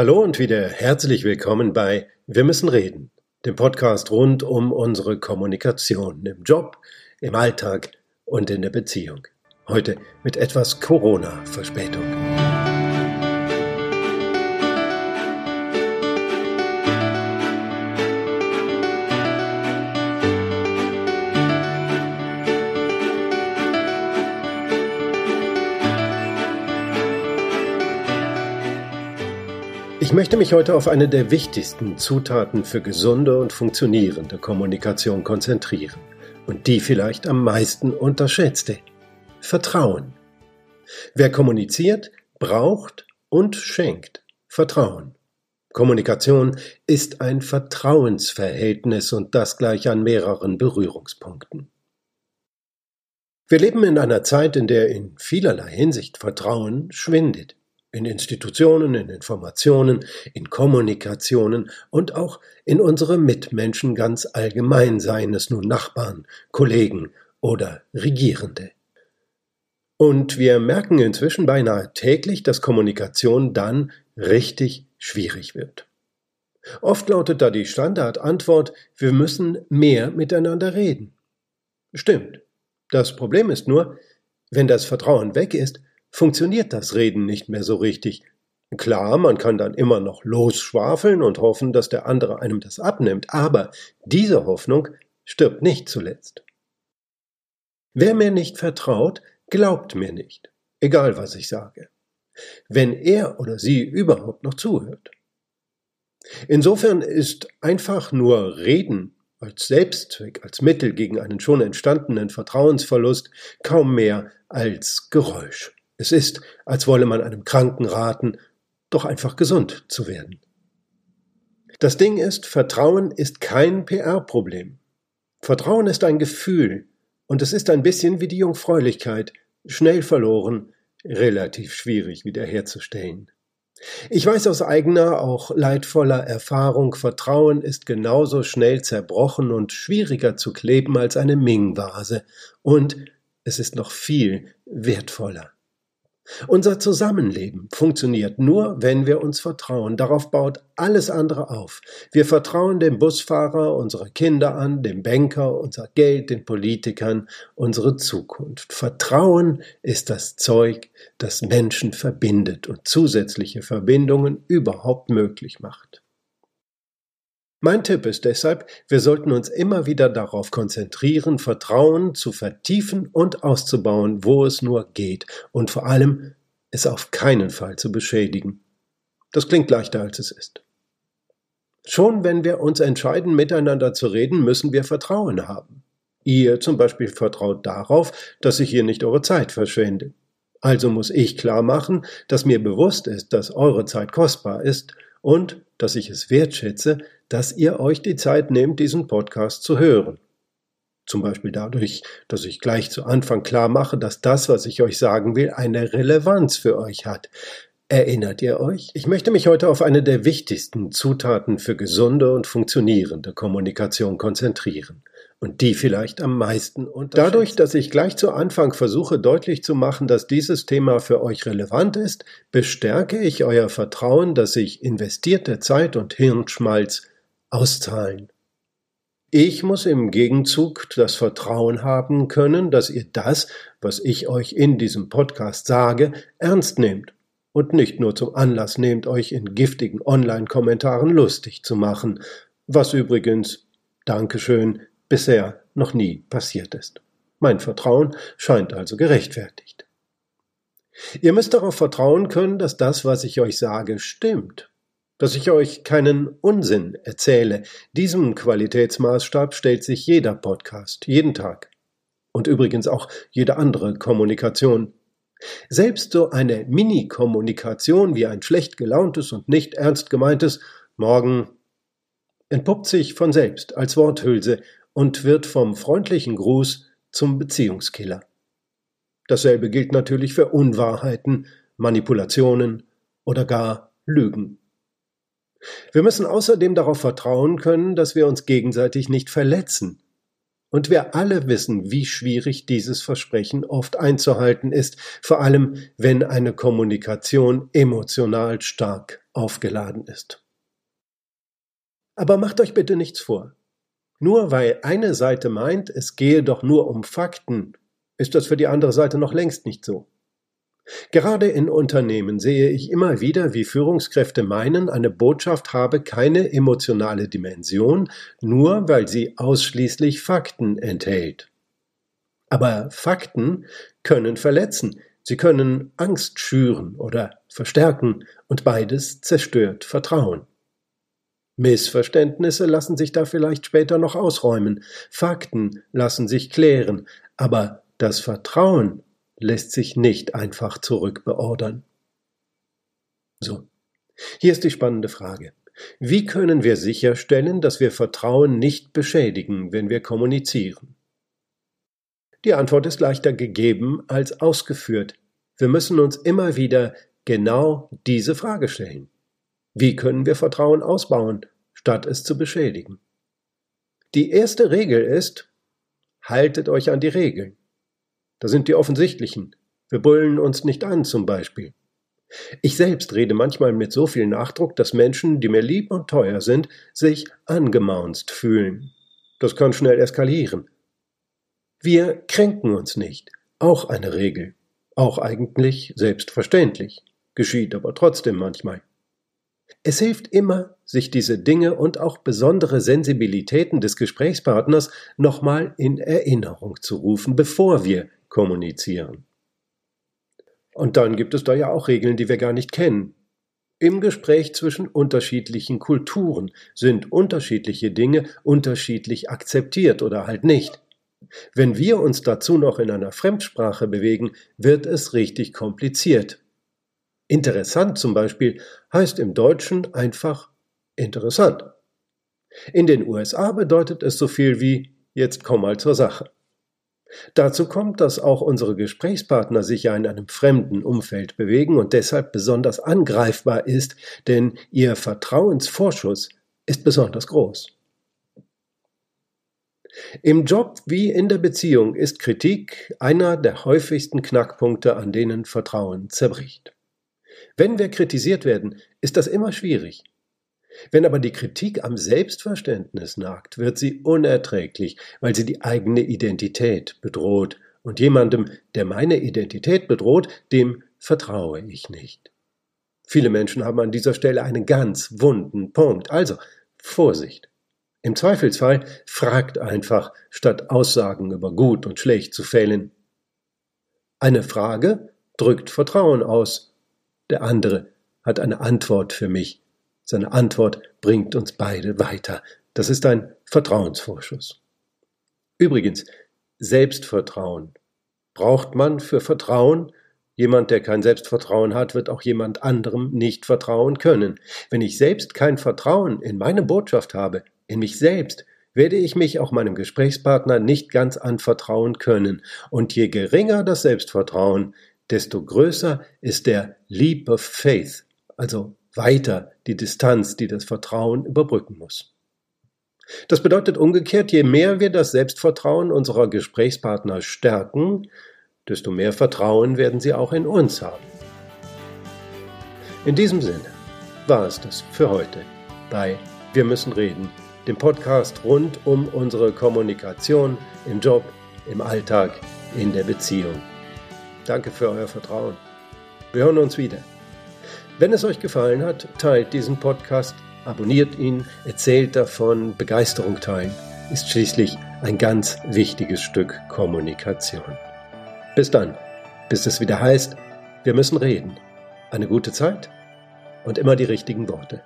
Hallo und wieder herzlich willkommen bei Wir müssen reden, dem Podcast rund um unsere Kommunikation im Job, im Alltag und in der Beziehung. Heute mit etwas Corona-Verspätung. Ich möchte mich heute auf eine der wichtigsten Zutaten für gesunde und funktionierende Kommunikation konzentrieren und die vielleicht am meisten unterschätzte. Vertrauen. Wer kommuniziert, braucht und schenkt Vertrauen. Kommunikation ist ein Vertrauensverhältnis und das gleich an mehreren Berührungspunkten. Wir leben in einer Zeit, in der in vielerlei Hinsicht Vertrauen schwindet in Institutionen, in Informationen, in Kommunikationen und auch in unsere Mitmenschen ganz allgemein, seien es nun Nachbarn, Kollegen oder Regierende. Und wir merken inzwischen beinahe täglich, dass Kommunikation dann richtig schwierig wird. Oft lautet da die Standardantwort, wir müssen mehr miteinander reden. Stimmt. Das Problem ist nur, wenn das Vertrauen weg ist, funktioniert das Reden nicht mehr so richtig. Klar, man kann dann immer noch losschwafeln und hoffen, dass der andere einem das abnimmt, aber diese Hoffnung stirbt nicht zuletzt. Wer mir nicht vertraut, glaubt mir nicht, egal was ich sage, wenn er oder sie überhaupt noch zuhört. Insofern ist einfach nur Reden als Selbstzweck, als Mittel gegen einen schon entstandenen Vertrauensverlust kaum mehr als Geräusch. Es ist, als wolle man einem Kranken raten, doch einfach gesund zu werden. Das Ding ist, Vertrauen ist kein PR-Problem. Vertrauen ist ein Gefühl, und es ist ein bisschen wie die Jungfräulichkeit, schnell verloren, relativ schwierig wiederherzustellen. Ich weiß aus eigener, auch leidvoller Erfahrung, Vertrauen ist genauso schnell zerbrochen und schwieriger zu kleben als eine Ming-Vase, und es ist noch viel wertvoller. Unser Zusammenleben funktioniert nur, wenn wir uns vertrauen. Darauf baut alles andere auf. Wir vertrauen dem Busfahrer unsere Kinder an, dem Banker unser Geld, den Politikern unsere Zukunft. Vertrauen ist das Zeug, das Menschen verbindet und zusätzliche Verbindungen überhaupt möglich macht. Mein Tipp ist deshalb, wir sollten uns immer wieder darauf konzentrieren, Vertrauen zu vertiefen und auszubauen, wo es nur geht, und vor allem es auf keinen Fall zu beschädigen. Das klingt leichter, als es ist. Schon wenn wir uns entscheiden, miteinander zu reden, müssen wir Vertrauen haben. Ihr zum Beispiel vertraut darauf, dass ich hier nicht eure Zeit verschwende. Also muss ich klar machen, dass mir bewusst ist, dass eure Zeit kostbar ist und dass ich es wertschätze, dass ihr euch die Zeit nehmt, diesen Podcast zu hören. Zum Beispiel dadurch, dass ich gleich zu Anfang klar mache, dass das, was ich euch sagen will, eine Relevanz für euch hat. Erinnert ihr euch? Ich möchte mich heute auf eine der wichtigsten Zutaten für gesunde und funktionierende Kommunikation konzentrieren. Und die vielleicht am meisten Und Dadurch, dass ich gleich zu Anfang versuche deutlich zu machen, dass dieses Thema für euch relevant ist, bestärke ich euer Vertrauen, dass sich investierte Zeit und Hirnschmalz auszahlen. Ich muss im Gegenzug das Vertrauen haben können, dass ihr das, was ich euch in diesem Podcast sage, ernst nehmt und nicht nur zum Anlass nehmt, euch in giftigen Online-Kommentaren lustig zu machen, was übrigens, Dankeschön, bisher noch nie passiert ist. Mein Vertrauen scheint also gerechtfertigt. Ihr müsst darauf vertrauen können, dass das, was ich euch sage, stimmt dass ich euch keinen Unsinn erzähle. Diesem Qualitätsmaßstab stellt sich jeder Podcast, jeden Tag. Und übrigens auch jede andere Kommunikation. Selbst so eine Mini-Kommunikation wie ein schlecht gelauntes und nicht ernst gemeintes Morgen entpuppt sich von selbst als Worthülse und wird vom freundlichen Gruß zum Beziehungskiller. Dasselbe gilt natürlich für Unwahrheiten, Manipulationen oder gar Lügen. Wir müssen außerdem darauf vertrauen können, dass wir uns gegenseitig nicht verletzen. Und wir alle wissen, wie schwierig dieses Versprechen oft einzuhalten ist, vor allem wenn eine Kommunikation emotional stark aufgeladen ist. Aber macht euch bitte nichts vor. Nur weil eine Seite meint, es gehe doch nur um Fakten, ist das für die andere Seite noch längst nicht so. Gerade in Unternehmen sehe ich immer wieder, wie Führungskräfte meinen, eine Botschaft habe keine emotionale Dimension, nur weil sie ausschließlich Fakten enthält. Aber Fakten können verletzen, sie können Angst schüren oder verstärken, und beides zerstört Vertrauen. Missverständnisse lassen sich da vielleicht später noch ausräumen, Fakten lassen sich klären, aber das Vertrauen lässt sich nicht einfach zurückbeordern. So, hier ist die spannende Frage. Wie können wir sicherstellen, dass wir Vertrauen nicht beschädigen, wenn wir kommunizieren? Die Antwort ist leichter gegeben als ausgeführt. Wir müssen uns immer wieder genau diese Frage stellen. Wie können wir Vertrauen ausbauen, statt es zu beschädigen? Die erste Regel ist, haltet euch an die Regeln. Da sind die offensichtlichen. Wir brüllen uns nicht an, zum Beispiel. Ich selbst rede manchmal mit so viel Nachdruck, dass Menschen, die mir lieb und teuer sind, sich angemaunzt fühlen. Das kann schnell eskalieren. Wir kränken uns nicht. Auch eine Regel. Auch eigentlich selbstverständlich. Geschieht aber trotzdem manchmal. Es hilft immer, sich diese Dinge und auch besondere Sensibilitäten des Gesprächspartners nochmal in Erinnerung zu rufen, bevor wir kommunizieren. Und dann gibt es da ja auch Regeln, die wir gar nicht kennen. Im Gespräch zwischen unterschiedlichen Kulturen sind unterschiedliche Dinge unterschiedlich akzeptiert oder halt nicht. Wenn wir uns dazu noch in einer Fremdsprache bewegen, wird es richtig kompliziert. Interessant zum Beispiel heißt im Deutschen einfach interessant. In den USA bedeutet es so viel wie jetzt komm mal zur Sache. Dazu kommt, dass auch unsere Gesprächspartner sich ja in einem fremden Umfeld bewegen und deshalb besonders angreifbar ist, denn ihr Vertrauensvorschuss ist besonders groß. Im Job wie in der Beziehung ist Kritik einer der häufigsten Knackpunkte, an denen Vertrauen zerbricht. Wenn wir kritisiert werden, ist das immer schwierig. Wenn aber die Kritik am Selbstverständnis nagt, wird sie unerträglich, weil sie die eigene Identität bedroht. Und jemandem, der meine Identität bedroht, dem vertraue ich nicht. Viele Menschen haben an dieser Stelle einen ganz wunden Punkt. Also Vorsicht. Im Zweifelsfall fragt einfach, statt Aussagen über gut und schlecht zu fällen. Eine Frage drückt Vertrauen aus. Der andere hat eine Antwort für mich seine Antwort bringt uns beide weiter. Das ist ein Vertrauensvorschuss. Übrigens, Selbstvertrauen. Braucht man für Vertrauen? Jemand, der kein Selbstvertrauen hat, wird auch jemand anderem nicht vertrauen können. Wenn ich selbst kein Vertrauen in meine Botschaft habe, in mich selbst, werde ich mich auch meinem Gesprächspartner nicht ganz anvertrauen können. Und je geringer das Selbstvertrauen, desto größer ist der Leap of Faith, also weiter die Distanz, die das Vertrauen überbrücken muss. Das bedeutet umgekehrt, je mehr wir das Selbstvertrauen unserer Gesprächspartner stärken, desto mehr Vertrauen werden sie auch in uns haben. In diesem Sinne war es das für heute bei Wir müssen reden, dem Podcast rund um unsere Kommunikation im Job, im Alltag, in der Beziehung. Danke für euer Vertrauen. Wir hören uns wieder. Wenn es euch gefallen hat, teilt diesen Podcast, abonniert ihn, erzählt davon, Begeisterung teilen ist schließlich ein ganz wichtiges Stück Kommunikation. Bis dann, bis es wieder heißt, wir müssen reden. Eine gute Zeit und immer die richtigen Worte.